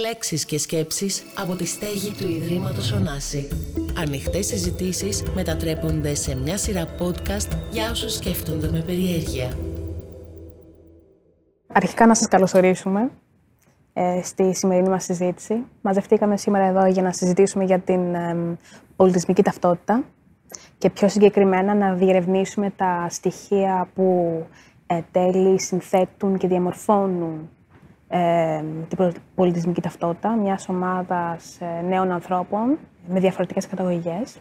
Λέξεις και σκέψεις από τη στέγη του Ιδρύματος Ωνάση. Ανοιχτές συζητήσεις μετατρέπονται σε μια σειρά podcast για όσους σκέφτονται με περιέργεια. Αρχικά να σας καλωσορίσουμε ε, στη σημερινή μας συζήτηση. Μαζευτήκαμε σήμερα εδώ για να συζητήσουμε για την ε, πολιτισμική ταυτότητα και πιο συγκεκριμένα να διερευνήσουμε τα στοιχεία που ε, τέλει συνθέτουν και διαμορφώνουν ε, την πολιτισμική ταυτότητα μιας ομάδας ε, νέων ανθρώπων με διαφορετικές καταγωγές.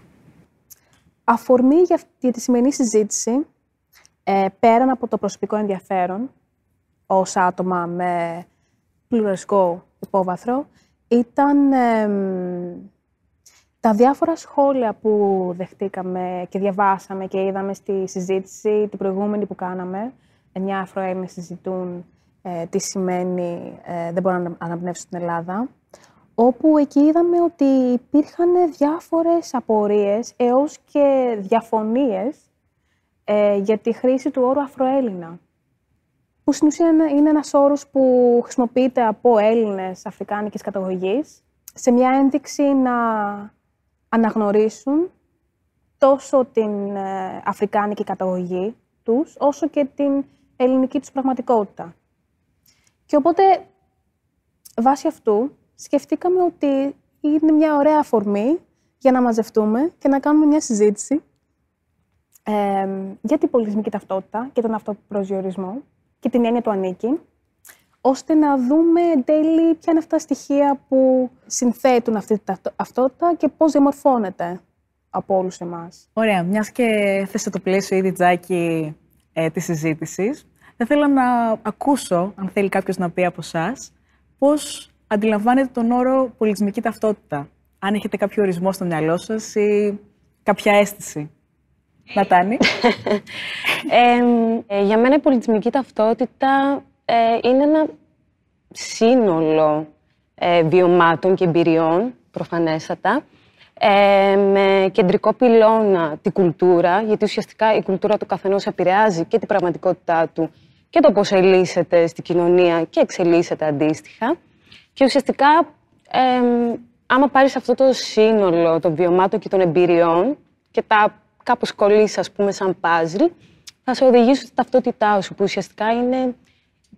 Αφορμή για, για τη σημερινή συζήτηση, ε, πέραν από το προσωπικό ενδιαφέρον, ως άτομα με πλουραλιστικό υπόβαθρο, ήταν τα διάφορα σχόλια που δεχτήκαμε και διαβάσαμε και είδαμε στη συζήτηση την προηγούμενη που κάναμε. Εννιά Αφροέλληνες συζητούν ε, τι σημαίνει ε, δεν μπορώ να αναπνεύσω στην Ελλάδα, όπου εκεί είδαμε ότι υπήρχαν διάφορες απορίες έως και διαφωνίες ε, για τη χρήση του όρου Αφροέλληνα, που στην ουσία είναι ένας όρος που χρησιμοποιείται από Έλληνες αφρικάνικης καταγωγής, σε μια ένδειξη να αναγνωρίσουν τόσο την ε, αφρικάνικη καταγωγή τους, όσο και την ελληνική τους πραγματικότητα. Και οπότε, βάσει αυτού, σκεφτήκαμε ότι είναι μια ωραία αφορμή για να μαζευτούμε και να κάνουμε μια συζήτηση ε, για την πολιτισμική ταυτότητα και τον αυτοπροσδιορισμό και την έννοια του ανήκει, ώστε να δούμε εν τέλει ποια είναι αυτά τα στοιχεία που συνθέτουν αυτή την ταυτότητα και πώς διαμορφώνεται από όλους εμάς. Ωραία. Μιας και θέσετε το πλαίσιο ήδη, Τζάκη, ε, της συζήτησης, θα ήθελα να ακούσω, αν θέλει κάποιος να πει από εσά, πώς αντιλαμβάνετε τον όρο πολιτισμική ταυτότητα. Αν έχετε κάποιο ορισμό στο μυαλό σας ή κάποια αίσθηση. Νατάνη. ε, για μένα η πολιτισμική ταυτότητα ε, είναι ένα σύνολο ε, βιωμάτων και εμπειριών, προφανέστατα, ε, με κεντρικό πυλώνα την κουλτούρα, γιατί ουσιαστικά η κουλτούρα του καθενός επηρεάζει και την πραγματικότητά του και το πώς ελίσσεται στη κοινωνία και εξελίσσεται αντίστοιχα. Και ουσιαστικά, ε, άμα πάρεις αυτό το σύνολο των βιωμάτων και των εμπειριών και τα κάπως κολλήσεις, ας πούμε, σαν πάζλ, θα σε οδηγήσει στην ταυτότητά σου, που ουσιαστικά είναι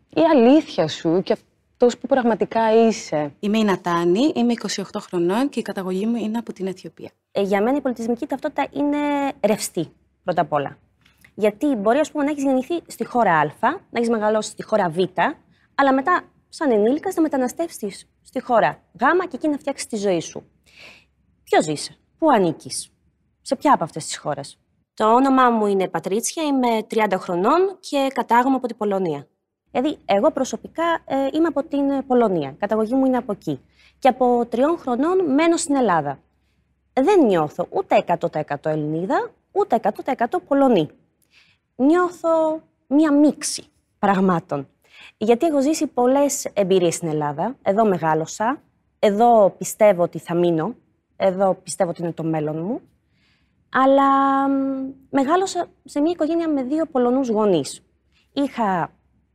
η αλήθεια σου και αυτός που πραγματικά είσαι. Είμαι η Νατάνη, είμαι 28 χρονών και η καταγωγή μου είναι από την Αιθιοπία. Ε, για μένα η πολιτισμική ταυτότητα είναι ρευστή, πρώτα απ' όλα. Γιατί μπορεί ας πούμε, να έχεις γεννηθεί στη χώρα Α, να έχεις μεγαλώσει στη χώρα Β, αλλά μετά, σαν ενήλικα, να μεταναστεύσεις στη χώρα Γ και εκεί να φτιάξεις τη ζωή σου. Ποιος είσαι, πού ανήκεις, σε ποια από αυτές τις χώρες; Το όνομά μου είναι Πατρίτσια, είμαι 30 χρονών και κατάγομαι από την Πολωνία. Δηλαδή, εγώ προσωπικά ε, είμαι από την Πολωνία. Η καταγωγή μου είναι από εκεί. Και από τριών χρονών μένω στην Ελλάδα. Δεν νιώθω ούτε 100% Ελληνίδα, ούτε 100% Πολωνή νιώθω μία μίξη πραγμάτων. Γιατί έχω ζήσει πολλές εμπειρίες στην Ελλάδα. Εδώ μεγάλωσα, εδώ πιστεύω ότι θα μείνω, εδώ πιστεύω ότι είναι το μέλλον μου. Αλλά μεγάλωσα σε μια οικογένεια με δύο Πολωνούς γονείς. Είχα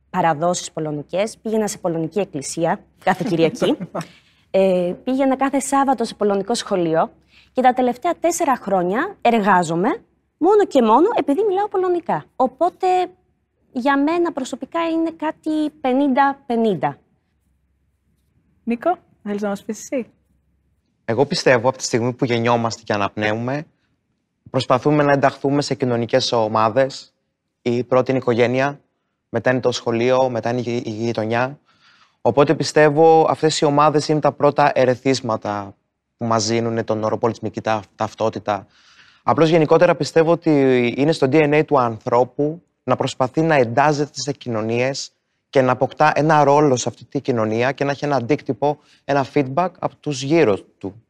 παραδόσεις πολωνικές, πήγαινα σε πολωνική εκκλησία κάθε Κυριακή, ε, πήγαινα κάθε Σάββατο σε πολωνικό σχολείο και τα τελευταία τέσσερα χρόνια εργάζομαι μόνο και μόνο επειδή μιλάω πολωνικά. Οπότε για μένα προσωπικά είναι κάτι 50-50. Νίκο, θέλεις να μας πεις εσύ; Εγώ πιστεύω από τη στιγμή που γεννιόμαστε και αναπνέουμε, προσπαθούμε να ενταχθούμε σε κοινωνικές ομάδες. Η πρώτη είναι η οικογένεια, μετά είναι το σχολείο, μετά είναι η γειτονιά. Οπότε πιστεύω αυτές οι ομάδες είναι τα πρώτα ερεθίσματα που μας δίνουν τον όρο πολιτισμική ταυτότητα Απλώς γενικότερα πιστεύω ότι είναι στο DNA του ανθρώπου να προσπαθεί να εντάζεται σε κοινωνίες και να αποκτά ένα ρόλο σε αυτή τη κοινωνία και να έχει ένα αντίκτυπο, ένα feedback από τους γύρω του.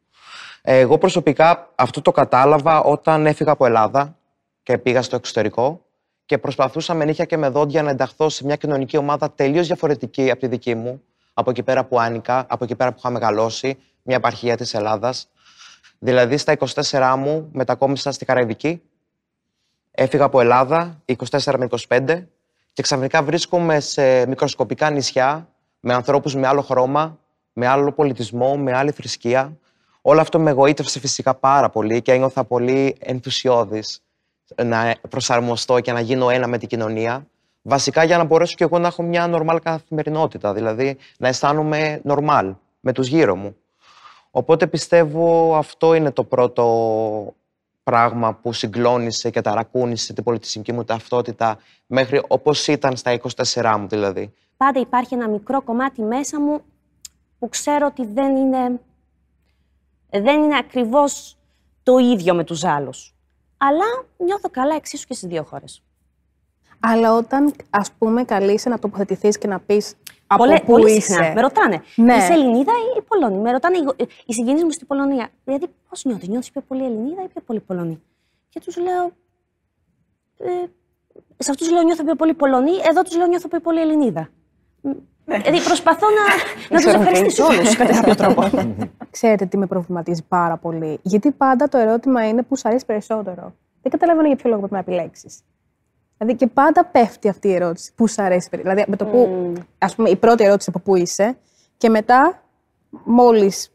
Εγώ προσωπικά αυτό το κατάλαβα όταν έφυγα από Ελλάδα και πήγα στο εξωτερικό και προσπαθούσα με νύχια και με δόντια να ενταχθώ σε μια κοινωνική ομάδα τελείως διαφορετική από τη δική μου, από εκεί πέρα που άνοικα, από εκεί πέρα που είχα μεγαλώσει, μια επαρχία της Ελλάδας. Δηλαδή στα 24 μου μετακόμισα στη Καραϊβική. Έφυγα από Ελλάδα 24 με 25 και ξαφνικά βρίσκομαι σε μικροσκοπικά νησιά με ανθρώπους με άλλο χρώμα, με άλλο πολιτισμό, με άλλη θρησκεία. Όλο αυτό με εγωίτευσε φυσικά πάρα πολύ και ένιωθα πολύ ενθουσιώδης να προσαρμοστώ και να γίνω ένα με την κοινωνία. Βασικά για να μπορέσω και εγώ να έχω μια νορμάλ καθημερινότητα, δηλαδή να αισθάνομαι νορμάλ με τους γύρω μου. Οπότε πιστεύω αυτό είναι το πρώτο πράγμα που συγκλώνησε και ταρακούνησε την πολιτισμική μου ταυτότητα μέχρι όπως ήταν στα 24 μου δηλαδή. Πάντα υπάρχει ένα μικρό κομμάτι μέσα μου που ξέρω ότι δεν είναι, δεν είναι ακριβώς το ίδιο με τους άλλους. Αλλά νιώθω καλά εξίσου και στις δύο χώρες. Αλλά όταν, ας πούμε, καλείσαι να τοποθετηθείς και να πεις από Πολλέ, πού πολύ είσαι; συχνά. Με ρωτάνε. Ναι. Είσαι Ελληνίδα ή Πολωνή; Με ρωτάνε οι, οι συγγενείς μου στην Πολωνία. Δηλαδή, πώς νιώθει, νιώθεις πιο πολύ Ελληνίδα ή πιο πολύ Πολωνή; Και τους λέω. Ε, σε αυτούς λέω νιώθω πιο πολύ Πολωνή, εδώ τους λέω νιώθω πιο πολύ Ελληνίδα. Ναι. Δηλαδή, προσπαθώ να, να τους ευχαριστήσω όλους κατά κάποιο τρόπο. Ξέρετε τι με προβληματίζει πάρα πολύ. Γιατί πάντα το ερώτημα είναι που σου αρέσει περισσότερο. Δεν καταλαβαίνω για ποιο λόγο πρέπει να επιλέξεις. Δηλαδή και πάντα πέφτει αυτή η ερώτηση. Πού σου αρέσει περισσότερο. Δηλαδή με το που, ας πούμε, η πρώτη ερώτηση από πού είσαι και μετά, μόλις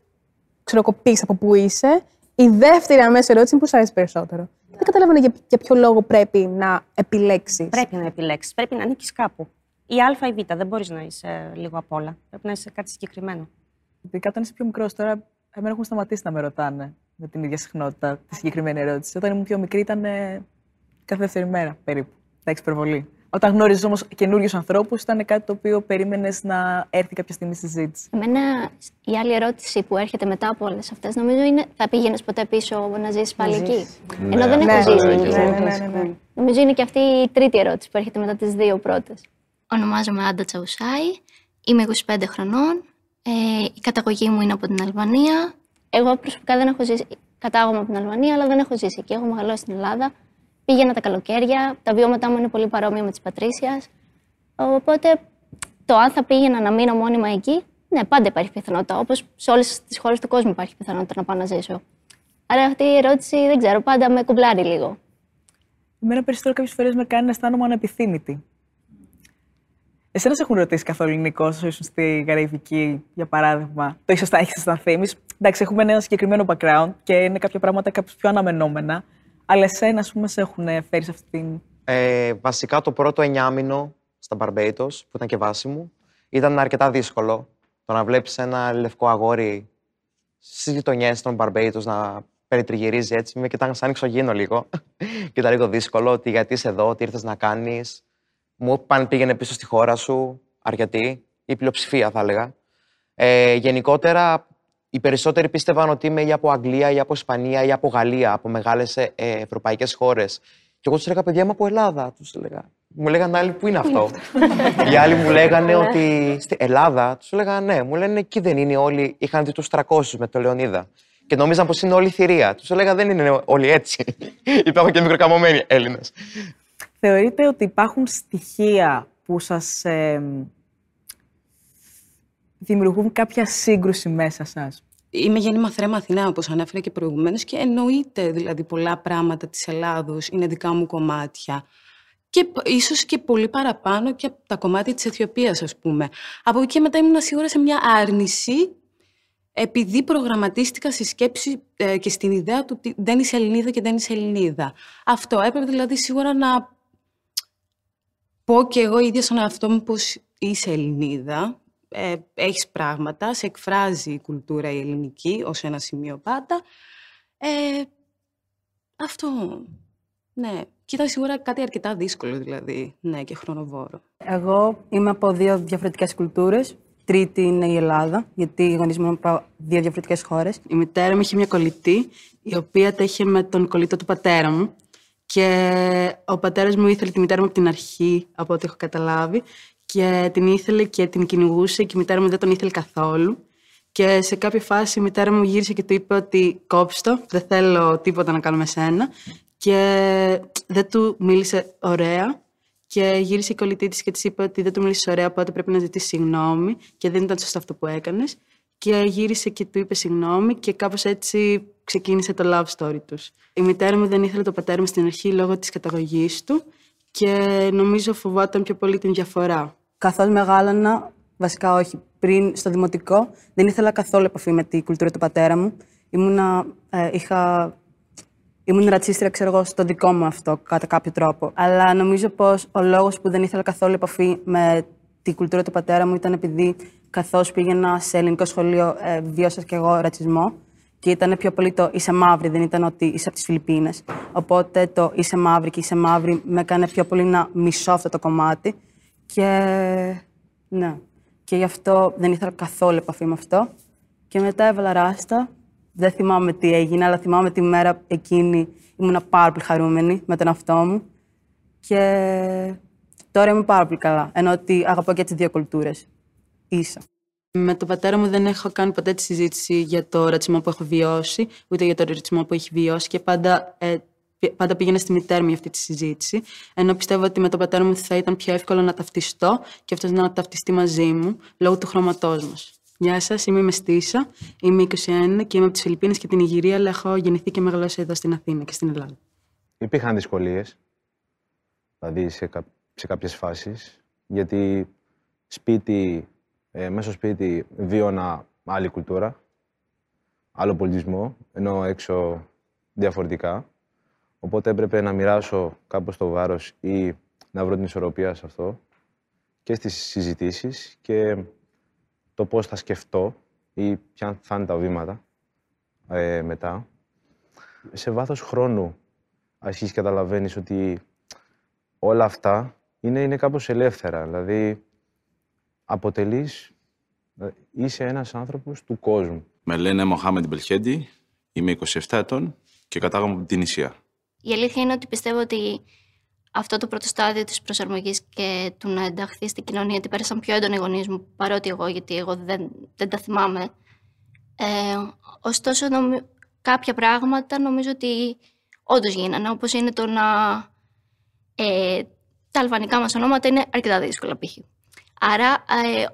ξεροκοπείς από πού είσαι, η δεύτερη αμέσως ερώτηση είναι πού σου αρέσει περισσότερο. Δεν καταλαβαίνω για, για ποιο λόγο πρέπει να επιλέξεις. Πρέπει να επιλέξεις. Πρέπει να ανήκεις κάπου. Η Α ή Β. Δεν μπορείς να είσαι λίγο απ' όλα. Πρέπει να είσαι κάτι συγκεκριμένο. Ειδικά όταν είσαι πιο μικρός, τώρα εμένα έχουν σταματήσει να με ρωτάνε με την ίδια συχνότητα τη συγκεκριμένη ερώτηση. Όταν ήμουν πιο μικρή ήταν ε, κάθε δεύτερη μέρα περίπου. Θα έχει υπερβολή. Όταν γνώριζε όμως καινούριους ανθρώπους, ήταν κάτι το οποίο περίμενες να έρθει κάποια στιγμή στη συζήτηση. Εμένα η άλλη ερώτηση που έρχεται μετά από όλες αυτές νομίζω είναι θα πήγαινες ποτέ πίσω να ζήσεις πάλι εκεί; Ενώ δεν Ναι, έχω ζήσει ναι, εκεί. ναι, ναι, ναι, ναι. Νομίζω είναι και αυτή η τρίτη ερώτηση που έρχεται μετά τις δύο πρώτες. Ονομάζομαι Άντα Τσαουσάη, είμαι 25 χρονών, ε, η καταγωγή μου είναι από την Αλβανία. Εγώ προσωπικά δεν έχω ζήσει. Κατάγομαι από την Αλβανία, αλλά δεν έχω ζήσει εκεί. Έχω μεγαλώσει στην Ελλάδα. Πήγαινα τα καλοκαίρια. Τα βιώματά μου είναι πολύ παρόμοια με τη Πατρίσιας. Οπότε το αν θα πήγαινα να μείνω μόνιμα εκεί, ναι, πάντα υπάρχει πιθανότητα. Όπως σε όλες τις χώρες του κόσμου υπάρχει πιθανότητα να πάω να ζήσω. Άρα αυτή η ερώτηση δεν ξέρω, πάντα με κουμπλάρει λίγο. Εμένα περισσότερο κάποιες φορές με κάνει να αισθάνομαι ανεπιθύμητη. Εσένα σε έχουν ρωτήσει καθόλου ελληνικό όσο ήσουν στη Γαραϊβική, για παράδειγμα; Το ίσως θα έχεις αισθανθεί. Εμείς, εντάξει, έχουμε ένα συγκεκριμένο background και είναι κάποια πράγματα κάπως πιο αναμενόμενα. Αλλά εσένα, ας πούμε, σε έχουν φέρει σε αυτή την. Ε, βασικά το πρώτο εννιάμινο στα Barbados, που ήταν και βάση μου, ήταν αρκετά δύσκολο. Το να βλέπεις ένα λευκό αγόρι στις γειτονιές των Barbados να περιτριγυρίζει έτσι, με κοιτάγαν σαν εξωγήινο λίγο. και ήταν λίγο δύσκολο, ότι γιατί είσαι εδώ, τι ήρθες να κάνεις. Μου είπαν πήγαινε πίσω στη χώρα σου, αρκετοί, η πλειοψηφία θα έλεγα. Ε, γενικότερα, οι περισσότεροι πίστευαν ότι είμαι ή από Αγγλία ή από Ισπανία ή από Γαλλία, από μεγάλες ε, ευρωπαϊκές χώρες. Και εγώ τους έλεγα, παιδιά, είμαι από Ελλάδα. Τους έλεγα. Μου λέγανε άλλοι, πού είναι αυτό; Οι άλλοι μου λέγανε ότι στη Ελλάδα. Τους έλεγα, ναι. Μου λένε, εκεί δεν είναι όλοι. Είχαν δει τους 300 με το Λεωνίδα. Και νομίζαν πως είναι όλοι θηρία. Τους έλεγα, δεν είναι όλοι έτσι. Υπάρχουν και μικροκαμωμένοι Έλληνες. Θεωρείτε ότι υπάρχουν στοιχεία που σας ε, δημιουργούν κάποια σύγκρουση μέσα σας. Είμαι γέννημα θρέμα Αθηνά, όπως ανέφερα και προηγουμένως, και εννοείται δηλαδή πολλά πράγματα της Ελλάδος είναι δικά μου κομμάτια. Και π- ίσως και πολύ παραπάνω και από τα κομμάτια της Αιθιοπίας, ας πούμε. Από εκεί και μετά ήμουν σίγουρα σε μια άρνηση, επειδή προγραμματίστηκα στη σκέψη ε, και στην ιδέα του ότι δεν είσαι Ελληνίδα και δεν είσαι Ελληνίδα. Αυτό έπρεπε δηλαδή σίγουρα να πω και εγώ ίδια στον εαυτό μου πως είσαι Ελληνίδα, ε, έχεις πράγματα, σε εκφράζει η κουλτούρα η ελληνική ως ένα σημείο πάντα. Ε, αυτό, ναι. Και ήταν σίγουρα κάτι αρκετά δύσκολο δηλαδή, ναι, και χρονοβόρο. Εγώ είμαι από δύο διαφορετικές κουλτούρες. Τρίτη είναι η Ελλάδα, γιατί οι γονείς μου είναι από δύο διαφορετικές χώρες. Η μητέρα μου είχε μια κολλητή, η οποία τα είχε με τον κολλητό του πατέρα μου. Και ο πατέρας μου ήθελε τη μητέρα μου από την αρχή, από ό,τι έχω καταλάβει. Και την ήθελε και την κυνηγούσε και η μητέρα μου δεν τον ήθελε καθόλου. Και σε κάποια φάση η μητέρα μου γύρισε και του είπε ότι κόψει το, δεν θέλω τίποτα να κάνω με σένα. Και δεν του μίλησε ωραία. Και γύρισε η κολλητή της και της είπε ότι δεν του μίλησες ωραία, οπότε πρέπει να ζητήσεις συγγνώμη και δεν ήταν σωστό αυτό που έκανες. Και γύρισε και του είπε συγγνώμη και κάπως έτσι ξεκίνησε το love story τους. Η μητέρα μου δεν ήθελε το πατέρα μου στην αρχή λόγω της καταγωγής του και νομίζω φοβόταν πιο πολύ την διαφορά. Καθώ μεγάλωνα, βασικά όχι. Πριν στο δημοτικό δεν ήθελα καθόλου επαφή με τη κουλτούρα του πατέρα μου. Ήμουνα, ε, είχα, ήμουν ρατσίστρια, ξέρω εγώ, στο δικό μου αυτό, κατά κάποιο τρόπο. Αλλά νομίζω πως ο λόγος που δεν ήθελα καθόλου επαφή με τη κουλτούρα του πατέρα μου ήταν επειδή καθώς πήγαινα σε ελληνικό σχολείο ε, βίωσα και εγώ ρατσισμό και ήταν πιο πολύ το είσαι μαύρη, δεν ήταν ότι είσαι από τις Φιλιππίνες. Οπότε το είσαι μαύρη και είσαι μαύρη με έκανε πιο πολύ να μισώ αυτό το κομμάτι. Και ναι. Και γι' αυτό δεν ήθελα καθόλου επαφή με αυτό. Και μετά έβαλα ράστα. Δεν θυμάμαι τι έγινε, αλλά θυμάμαι τη μέρα εκείνη ήμουν πάρα πολύ χαρούμενη με τον αυτό μου. Και τώρα είμαι πάρα πολύ καλά. Ενώ ότι αγαπώ και τις δύο κουλτούρες. Ίσα. Με τον πατέρα μου δεν έχω κάνει ποτέ τη συζήτηση για το ρατσισμό που έχω βιώσει, ούτε για το ρατσισμό που έχει βιώσει και πάντα, ε, πάντα πήγαινε στη μητέρα μου για αυτή τη συζήτηση. Ενώ πιστεύω ότι με τον πατέρα μου θα ήταν πιο εύκολο να ταυτιστώ και αυτός να ταυτιστεί μαζί μου λόγω του χρώματό μας. Γεια σας, είμαι η Μεστίσα, είμαι 21 και είμαι από τις Φιλιππίνες και την Ιγυρία, αλλά έχω γεννηθεί και μεγαλώσει εδώ στην Αθήνα και στην Ελλάδα. Υπήρχαν δυσκολίες, δηλαδή σε, κα... σε κάποιες φάσεις, γιατί σπίτι ε, μέσα στο σπίτι βίωνα άλλη κουλτούρα, άλλο πολιτισμό, ενώ έξω διαφορετικά. Οπότε έπρεπε να μοιράσω κάπως το βάρος ή να βρω την ισορροπία σε αυτό και στις συζητήσεις και το πώς θα σκεφτώ ή ποια θα είναι τα βήματα ε, μετά. Σε βάθος χρόνου αρχίζεις και καταλαβαίνεις ότι όλα αυτά είναι, είναι κάπως ελεύθερα. Δηλαδή, αποτελείς, ε, είσαι ένας άνθρωπος του κόσμου. Με λένε Μοχάμεντ Μπελχέντι, είμαι 27 ετών και κατάγομαι από την Ισία. Η αλήθεια είναι ότι πιστεύω ότι αυτό το πρώτο στάδιο της προσαρμογής και του να ενταχθεί στην κοινωνία, ότι πέρασαν πιο έντονα οι γονείς μου, παρότι εγώ, γιατί εγώ δεν, δεν τα θυμάμαι. Ε, ωστόσο, κάποια πράγματα νομίζω ότι όντως γίνανε, όπως είναι το να... Ε, τα αλβανικά μας ονόματα είναι αρκετά δύσκολα π.χ. Άρα ε,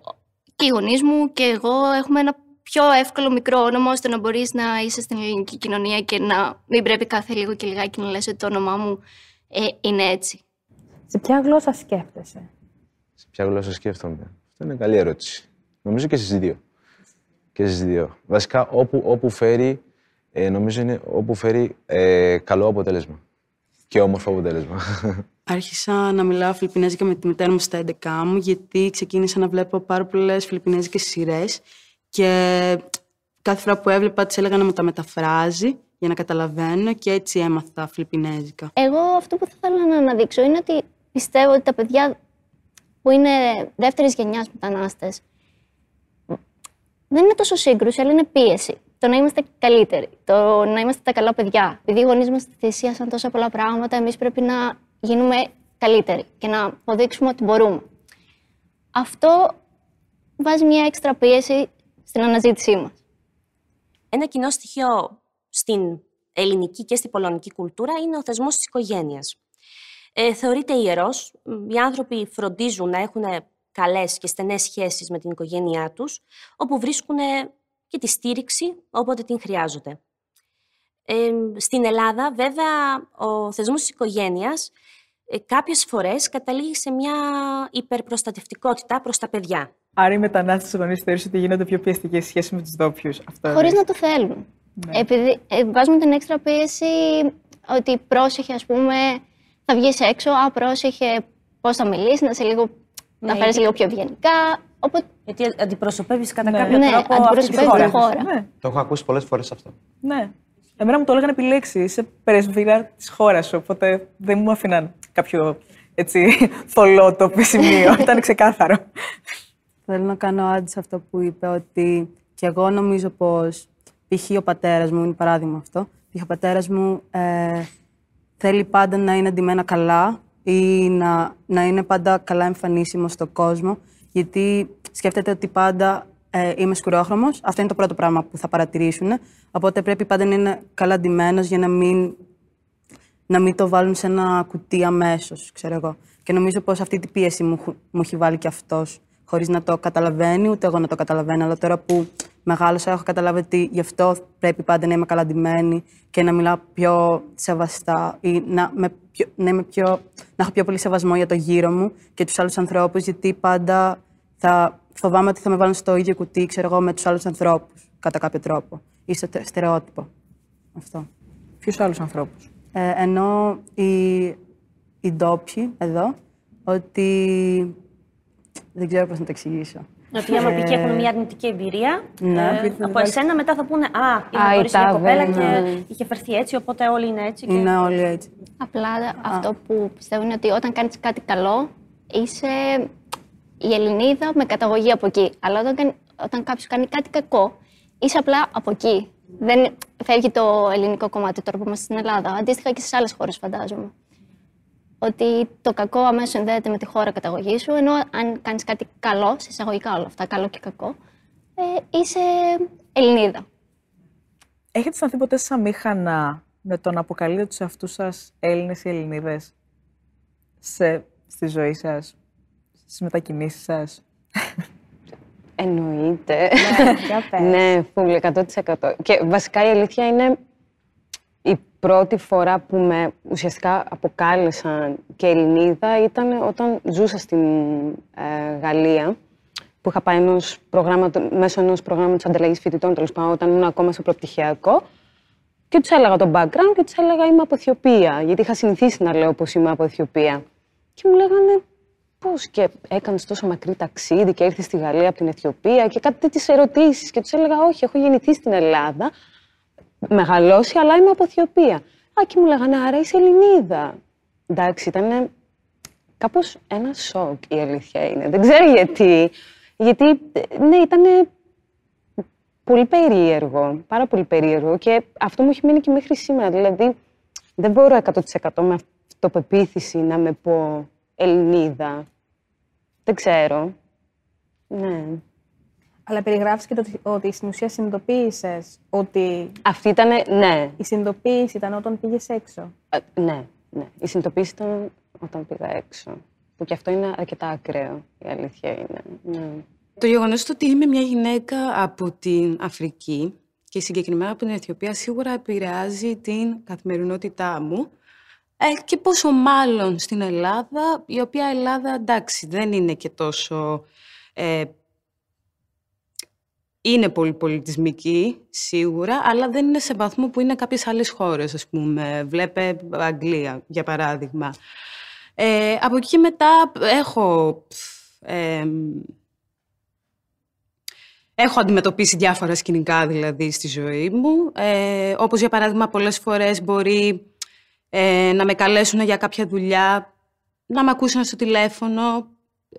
και οι γονείς μου και εγώ έχουμε ένα πιο εύκολο μικρό όνομα ώστε να μπορείς να είσαι στην ελληνική κοινωνία και να μην πρέπει κάθε λίγο και λιγάκι να λες ότι το όνομά μου ε, είναι έτσι. Σε ποια γλώσσα σκέφτεσαι; Σε ποια γλώσσα σκέφτομαι; Αυτό είναι καλή ερώτηση. Νομίζω και στις δύο. Και στις δύο. Βασικά όπου, όπου φέρει, ε, νομίζω είναι όπου φέρει ε, καλό αποτέλεσμα. Και όμορφο αποτέλεσμα. Άρχισα να μιλάω φιλιππινέζικα με τη μητέρα μου στα 11 μου, γιατί ξεκίνησα να βλέπω πάρα πολλές φιλιππινέζικες σειρές. Και κάθε φορά που έβλεπα, τη έλεγα να μου τα μεταφράζει για να καταλαβαίνω και έτσι έμαθα φιλιππινέζικα. Εγώ αυτό που θα ήθελα να αναδείξω είναι ότι πιστεύω ότι τα παιδιά που είναι δεύτερης γενιάς μετανάστες δεν είναι τόσο σύγκρουση, αλλά είναι πίεση. Το να είμαστε καλύτεροι, το να είμαστε τα καλά παιδιά. Επειδή οι γονείς μας θυσίασαν τόσα πολλά πράγματα, εμείς πρέπει να γίνουμε καλύτεροι και να αποδείξουμε ότι μπορούμε. Αυτό βάζει μια έξτρα πίεση στην αναζήτησή μας. Ένα κοινό στοιχείο στην ελληνική και στην πολωνική κουλτούρα είναι ο θεσμός της οικογένειας. Ε, θεωρείται ιερός. Οι άνθρωποι φροντίζουν να έχουν καλές και στενές σχέσεις με την οικογένειά τους, όπου βρίσκουν και τη στήριξη όποτε την χρειάζονται. Ε, στην Ελλάδα, βέβαια, ο θεσμός της οικογένειας ε, κάποιες φορές καταλήγει σε μια υπερπροστατευτικότητα προς τα παιδιά. Άρα οι μετανάστες γονείς θεωρείς ότι γίνονται πιο πιεστικές σχέση με τους ντόπιους. Χωρίς να το θέλουν. Ναι. Επειδή ε, βάζουμε την έξτρα πίεση ότι πρόσεχε, ας πούμε, θα βγεις έξω, α, πρόσεχε πώς θα μιλήσεις, να σε λίγο, ναι, να φέρεις λίγο πιο ευγενικά. Οπότε... Γιατί αντιπροσωπεύεις κατά ναι. κάποιο ναι, τρόπο αυτή τη χώρα. χώρα. Ναι. Το έχω ακούσει πολλές φορές αυτό. Ναι. Εμένα μου το έλεγαν επιλέξεις. Είσαι πρεσβύρα της χώρας σου. Οπότε δεν μου αφήναν κάποιο έτσι θολό το σημείο. Ήταν ξεκάθαρο. Θέλω να κάνω άντι σε αυτό που είπε ότι και εγώ νομίζω πως π.χ. ο πατέρας μου, είναι παράδειγμα αυτό, π.χ. ο πατέρας μου ε, θέλει πάντα να είναι αντιμένα καλά ή να, να είναι πάντα καλά εμφανίσιμο στον κόσμο, γιατί σκέφτεται ότι πάντα ε, είμαι σκουρόχρωμο. Αυτό είναι το πρώτο πράγμα που θα παρατηρήσουν. Οπότε πρέπει πάντα να είναι καλά ντυμένος για να μην, να μην το βάλουν σε ένα κουτί αμέσως, ξέρω εγώ. Και νομίζω πως αυτή την πίεση μου, μου έχει βάλει και αυτός, χωρίς να το καταλαβαίνει, ούτε εγώ να το καταλαβαίνω. Αλλά τώρα που μεγάλωσα, έχω καταλάβει ότι γι' αυτό πρέπει πάντα να είμαι καλά ντυμένη και να μιλάω πιο σεβαστά ή να, με πιο, να, είμαι πιο, να έχω πιο πολύ σεβασμό για το γύρο μου και τους άλλους ανθρώπους, γιατί πάντα θα φοβάμαι ότι θα με βάλουν στο ίδιο κουτί, ξέρω εγώ, με τους άλλους ανθρώπους, κατά κάποιο τρόπο. Ή στο τε- στερεότυπο. Αυτό. Ποιους άλλους ανθρώπους; Ε, ενώ οι, οι ντόπιοι εδώ, ότι. Δεν ξέρω πώς να το εξηγήσω. Ότι άμα Ε, π.χ. έχουν μια αρνητική εμπειρία, Ναι. ε, από εσένα μετά θα πούνε Α, είναι Α, η χωρίς μια τάδε, κοπέλα ναι. και είχε φερθεί έτσι, οπότε όλοι είναι έτσι. Και... Είναι όλοι έτσι. Απλά αυτό που πιστεύω είναι ότι όταν κάνεις κάτι καλό, είσαι η Ελληνίδα με καταγωγή από εκεί. Αλλά όταν, κάνει- όταν κάποιος κάνει κάτι κακό, είσαι απλά από εκεί. Δεν φεύγει το ελληνικό κομμάτι τώρα που είμαστε στην Ελλάδα. Αντίστοιχα και στις άλλες χώρες φαντάζομαι. Ότι το κακό αμέσως συνδέεται με τη χώρα καταγωγής σου, ενώ αν κάνεις κάτι καλό, σε εισαγωγικά όλα αυτά, καλό και κακό, ε, είσαι Ελληνίδα. Έχετε αισθανθεί ποτέ σαν μήχανα με το να αποκαλείτε τους εαυτούς σας Έλληνες ή Ελληνίδες σε, στη ζωή σας, στις μετακινήσεις σας; Εννοείται. για πες. ναι, φούλη, 100%. Και βασικά η αλήθεια είναι η πρώτη φορά που με ουσιαστικά αποκάλεσαν και Ελληνίδα ήταν όταν ζούσα στην ε, Γαλλία που είχα πάει ενός προγράμματο, μέσω ενός προγράμματος ανταλλαγής φοιτητών, τέλος πάντων, όταν ήμουν ακόμα στο προπτυχιακό. Και τους έλεγα το background και τους έλεγα είμαι από Αιθιοπία, γιατί είχα συνηθίσει να λέω πως είμαι από Αιθιοπία. Και μου λέγανε πώ και έκανες τόσο μακρύ ταξίδι και ήρθε στη Γαλλία από την Αιθιοπία και κάτι τέτοιες ερωτήσεις. Και τους έλεγα Όχι, έχω γεννηθεί στην Ελλάδα, μεγαλώσει, αλλά είμαι από Αιθιοπία. Α, και μου λέγανε Άρα είσαι Ελληνίδα. Εντάξει, ήταν κάπως ένα σοκ η αλήθεια είναι. Δεν ξέρω γιατί. Γιατί, ναι, ήταν πολύ περίεργο, πάρα πολύ περίεργο και αυτό μου έχει μείνει και μέχρι σήμερα. Δηλαδή, δεν μπορώ 100% με αυτοπεποίθηση να με πω Ελληνίδα. Δεν ξέρω. Ναι. Αλλά περιγράφεις και το ότι- ότι στην ουσία συνειδητοποίησες ότι Αυτή ήταν, ναι. η συνειδητοποίηση ήταν όταν πήγες έξω. Ε, ναι, ναι. Η συνειδητοποίηση ήταν όταν πήγα έξω. Που και αυτό είναι αρκετά ακραίο, η αλήθεια είναι. Ναι. Το γεγονός του ότι είμαι μια γυναίκα από την Αφρική και συγκεκριμένα από την Αιθιοπία σίγουρα επηρεάζει την καθημερινότητά μου ε, και πόσο μάλλον στην Ελλάδα, η οποία Ελλάδα εντάξει δεν είναι και τόσο... Ε, είναι πολύ πολιτισμική, σίγουρα, αλλά δεν είναι σε βαθμό που είναι κάποιες άλλες χώρες, ας πούμε. Βλέπε Αγγλία, για παράδειγμα. Ε, από εκεί και μετά έχω... ε, Έχω αντιμετωπίσει διάφορα σκηνικά δηλαδή στη ζωή μου. Ε, όπως για παράδειγμα πολλές φορές μπορεί ε, να με καλέσουν για κάποια δουλειά, να με ακούσουν στο τηλέφωνο,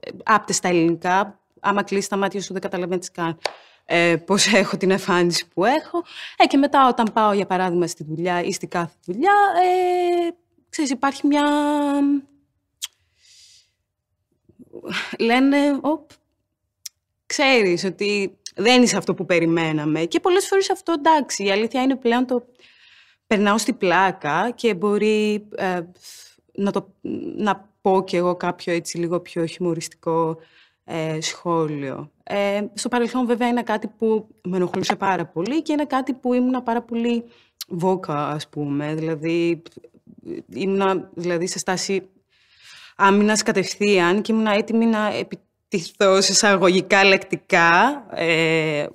ε, άπτε στα ελληνικά. Άμα κλείσει τα μάτια σου δεν καταλαβαίνεις καν ε, πώς έχω την εμφάνιση που έχω. Ε, και μετά όταν πάω για παράδειγμα στη δουλειά ή στη κάθε δουλειά, ε, ξέρεις υπάρχει μια... Λένε, οπ, ξέρεις ότι δεν είσαι αυτό που περιμέναμε. Και πολλές φορές αυτό εντάξει, η αλήθεια είναι πλέον το περνάω στη πλάκα και μπορεί ε, να, το, να πω κι εγώ κάποιο έτσι λίγο πιο χιουμοριστικό ε, σχόλιο. Ε, στο παρελθόν βέβαια είναι κάτι που με ενοχλούσε πάρα πολύ και είναι κάτι που ήμουνα πάρα πολύ βόκα ας πούμε. Δηλαδή ήμουνα δηλαδή, σε στάση άμυνας κατευθείαν και ήμουν έτοιμη να επιτυχθώ σε εισαγωγικά λεκτικά, ε,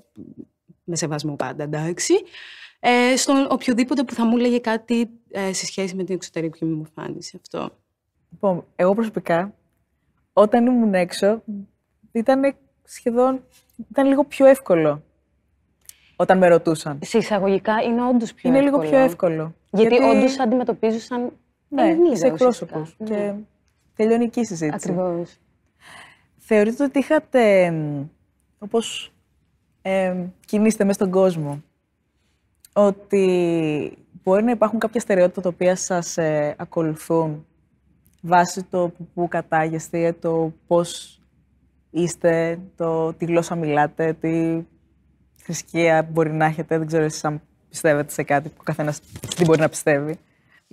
με σεβασμό πάντα, εντάξει, ε, στον οποιοδήποτε που θα μου έλεγε κάτι ε, σε σχέση με την εξωτερική μου εμφάνιση αυτό. Λοιπόν, εγώ προσωπικά, όταν ήμουν έξω, ήταν σχεδόν, ήταν λίγο πιο εύκολο όταν με ρωτούσαν. Σε εισαγωγικά είναι όντως πιο είναι εύκολο. λίγο πιο εύκολο. Γιατί, όντως όντως αντιμετωπίζουν σαν ναι, Ελληνίδα, είσαι εκπρόσωπο. ουσιαστικά. Και Ναι. τελειώνει εκεί η συζήτηση. Ακριβώς. Θεωρείτε ότι είχατε, μ, όπως ε, κινείστε μέσα στον κόσμο, ότι μπορεί να υπάρχουν κάποια στερεότυπα τα οποία σας ε, ακολουθούν βάσει το που, που κατάγεστε, το πώς είστε, το τι γλώσσα μιλάτε, τι θρησκεία μπορεί να έχετε, δεν ξέρω εσείς αν πιστεύετε σε κάτι που ο καθένας τι μπορεί να πιστεύει.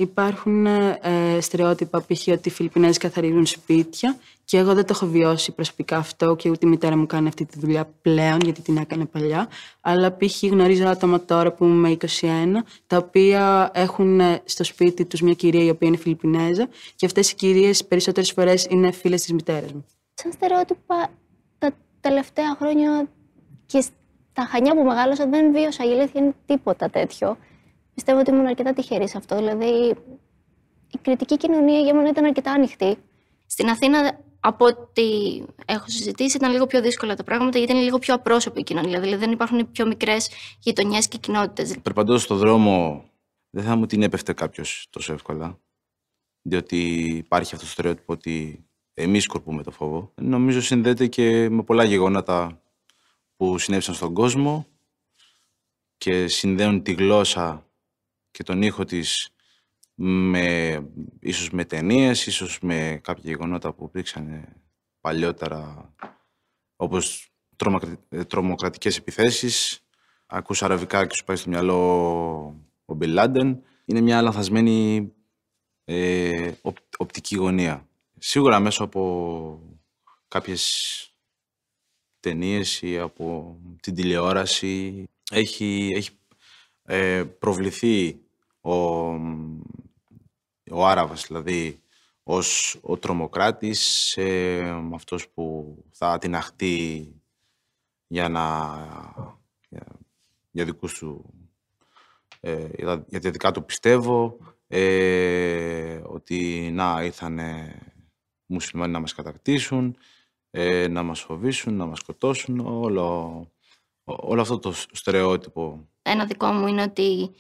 Υπάρχουν ε, στερεότυπα π.χ. ότι οι Φιλιππινέζοι καθαρίζουν σπίτια και εγώ δεν το έχω βιώσει προσωπικά αυτό και ούτε η μητέρα μου κάνει αυτή τη δουλειά πλέον γιατί την έκανε παλιά. Αλλά π.χ. γνωρίζω άτομα τώρα που είμαι 21 τα οποία έχουν ε, στο σπίτι τους μια κυρία η οποία είναι Φιλιππινέζα και αυτές οι κυρίες περισσότερες φορές είναι φίλες της μητέρας μου. Σαν στερεότυπα, τα τελευταία χρόνια και στα Χανιά που μεγάλωσα δεν βίωσα η αλήθεια είναι τίποτα τέτοιο. Πιστεύω ότι ήμουν αρκετά τυχερής σε αυτό. Δηλαδή, η κριτική κοινωνία για μένα ήταν αρκετά ανοιχτή. Στην Αθήνα, από ό,τι έχω συζητήσει, ήταν λίγο πιο δύσκολα τα πράγματα γιατί είναι λίγο πιο απρόσωπη η κοινωνία. Δηλαδή, δεν υπάρχουν πιο μικρές γειτονιές και κοινότητες. Περπατώντας στον δρόμο, δεν θα μου την έπεφτε κάποιος τόσο εύκολα. Διότι υπάρχει αυτό το στερεότυπο ότι εμείς σκορπούμε το φόβο. Νομίζω συνδέεται και με πολλά γεγονότα που συνέβησαν στον κόσμο και συνδέουν τη γλώσσα και τον ήχο της με, ίσως με ταινίες, ίσως με κάποια γεγονότα που υπήρξαν παλιότερα, όπως τρομοκρατικές επιθέσεις. Ακούς αραβικά και σου πάει στο μυαλό ο Μπιλάντεν. Είναι μια λανθασμένη ε, οπτική γωνία. Σίγουρα μέσω από κάποιες ταινίες ή από την τηλεόραση έχει, έχει ε, προβληθεί ο, ο Άραβας, δηλαδή ως ο τρομοκράτης, ε, αυτός που θα αχτεί για, να, για, για δικούς του, ε, για τα δικά του πιστεύω, ε, ότι να ήρθανε μουσουλμάνοι να μας κατακτήσουν, ε, να μας φοβήσουν, να μας σκοτώσουν, όλο, όλο αυτό το στερεότυπο. Ένα δικό μου είναι ότι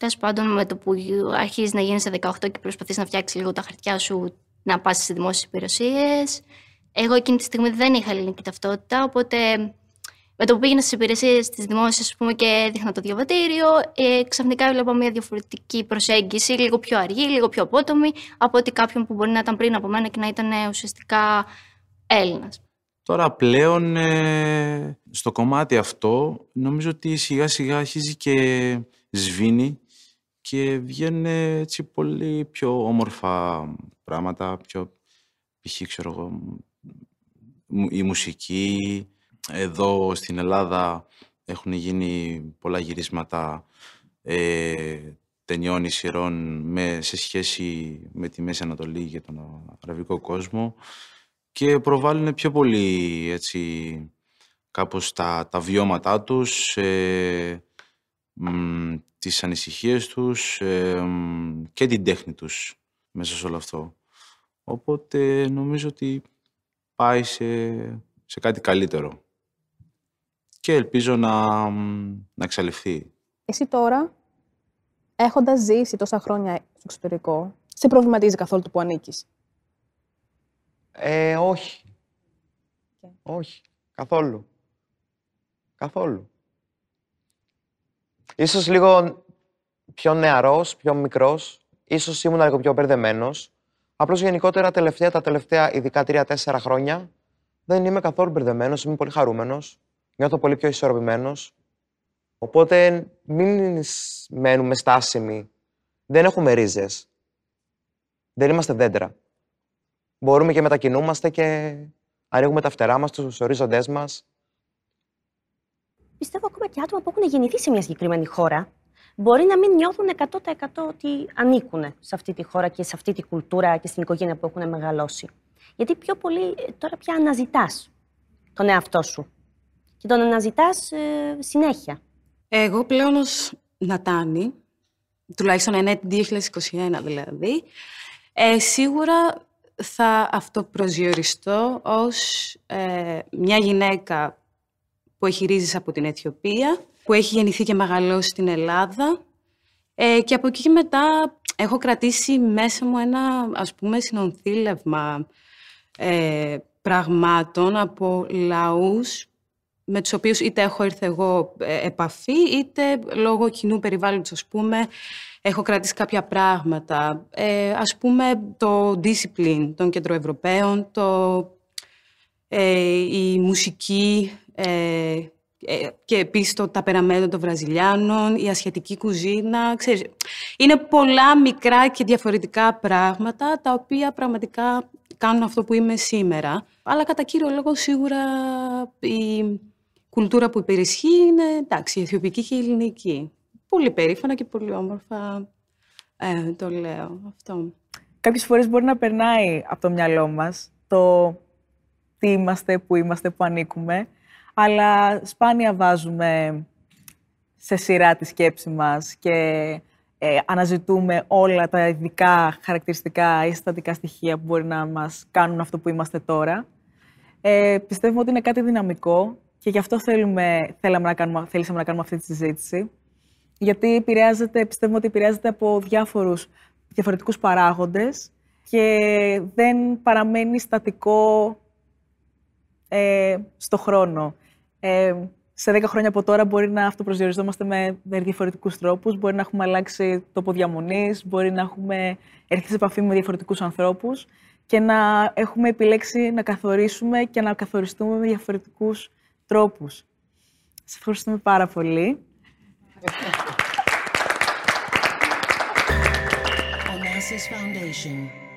τέλος πάντων με το που αρχίζεις να γίνει σε 18 και προσπαθείς να φτιάξεις λίγο τα χαρτιά σου να πας σε δημόσιες υπηρεσίες. Εγώ εκείνη τη στιγμή δεν είχα ελληνική ταυτότητα, οπότε με το που πήγαινα στις υπηρεσίες της δημόσιας και δείχνα το διαβατήριο, ε, ξαφνικά έβλεπα μια διαφορετική προσέγγιση, λίγο πιο αργή, λίγο πιο απότομη, από ότι κάποιον που μπορεί να ήταν πριν από μένα και να ήταν ουσιαστικά Έλληνας. Τώρα πλέον ε, στο κομμάτι αυτό νομίζω ότι σιγά σιγά αρχίζει και σβήνει και βγαίνουν έτσι πολύ πιο όμορφα πράγματα, πιο π.χ. ξέρω εγώ, η μουσική. Εδώ στην Ελλάδα έχουν γίνει πολλά γυρίσματα ε, ταινιών σειρών με, σε σχέση με τη Μέση Ανατολή και τον αραβικό κόσμο και προβάλλουν πιο πολύ έτσι, κάπως τα, τα βιώματά τους, ε, μ, τις ανησυχίες τους ε, και την τέχνη τους μέσα σε όλο αυτό. Οπότε νομίζω ότι πάει σε, σε κάτι καλύτερο και ελπίζω να, να εξαλειφθεί. Εσύ τώρα, έχοντας ζήσει τόσα χρόνια στο εξωτερικό, σε προβληματίζει καθόλου το που ανήκεις; Ε, όχι. Όχι. Καθόλου. Καθόλου. Ίσως λίγο πιο νεαρός, πιο μικρός. Ίσως ήμουν λίγο πιο μπερδεμένος. Απλώς γενικότερα τελευταία, τα τελευταία ειδικά τρία-τέσσερα χρόνια δεν είμαι καθόλου μπερδεμένος, είμαι πολύ χαρούμενος. Νιώθω πολύ πιο ισορροπημένος. Οπότε μην μένουμε στάσιμοι. Δεν έχουμε ρίζες. Δεν είμαστε δέντρα μπορούμε και μετακινούμαστε και ανοίγουμε τα φτερά μας, τους ορίζοντές μας. Πιστεύω ακόμα και άτομα που έχουν γεννηθεί σε μια συγκεκριμένη χώρα μπορεί να μην νιώθουν 100% ότι ανήκουν σε αυτή τη χώρα και σε αυτή τη κουλτούρα και στην οικογένεια που έχουν μεγαλώσει. Γιατί πιο πολύ ε, τώρα πια αναζητάς τον εαυτό σου και τον αναζητάς ε, συνέχεια. Εγώ πλέον ως Νατάνη, τουλάχιστον ενέτη 2021 δηλαδή, ε, σίγουρα θα αυτοπροσδιοριστώ ως ε, μια γυναίκα που έχει ρίζες από την Αιθιοπία, που έχει γεννηθεί και μεγαλώσει στην Ελλάδα ε, και από εκεί και μετά έχω κρατήσει μέσα μου ένα ας πούμε συνονθήλευμα ε, πραγμάτων από λαούς με τους οποίους είτε έχω έρθει εγώ ε, επαφή, είτε λόγω κοινού περιβάλλοντος, ας πούμε, έχω κρατήσει κάποια πράγματα. Ε, ας πούμε, το discipline των κεντροευρωπαίων, το, ε, η μουσική ε, και επίσης το ταπεραμέντο των Βραζιλιάνων, η ασιατική κουζίνα. Ξέρεις, είναι πολλά μικρά και διαφορετικά πράγματα, τα οποία πραγματικά κάνουν αυτό που είμαι σήμερα. Αλλά κατά κύριο λόγο σίγουρα η κουλτούρα που υπερισχύει είναι εντάξει, η αιθιοπική και η ελληνική. Πολύ περήφανα και πολύ όμορφα ε, το λέω αυτό. Κάποιες φορές μπορεί να περνάει από το μυαλό μας το τι είμαστε, πού είμαστε, πού ανήκουμε. Αλλά σπάνια βάζουμε σε σειρά τη σκέψη μας και ε, αναζητούμε όλα τα ειδικά χαρακτηριστικά ή συστατικά στοιχεία που μπορεί να μας κάνουν αυτό που είμαστε τώρα. Ε, πιστεύουμε ότι είναι κάτι δυναμικό και γι' αυτό θέλουμε, θέλαμε να κάνουμε, θέλησαμε να κάνουμε αυτή τη συζήτηση. Γιατί επηρεάζεται, πιστεύουμε ότι επηρεάζεται από διάφορους διαφορετικούς παράγοντες και δεν παραμένει στατικό ε, στο χρόνο. Ε, σε 10 χρόνια από τώρα μπορεί να αυτοπροσδιοριζόμαστε με, με διαφορετικούς τρόπους, μπορεί να έχουμε αλλάξει τόπο διαμονής, μπορεί να έχουμε έρθει σε επαφή με διαφορετικούς ανθρώπους και να έχουμε επιλέξει να καθορίσουμε και να καθοριστούμε με διαφορετικούς τρόπους. Σας ευχαριστούμε πάρα πολύ. Onassis Foundation.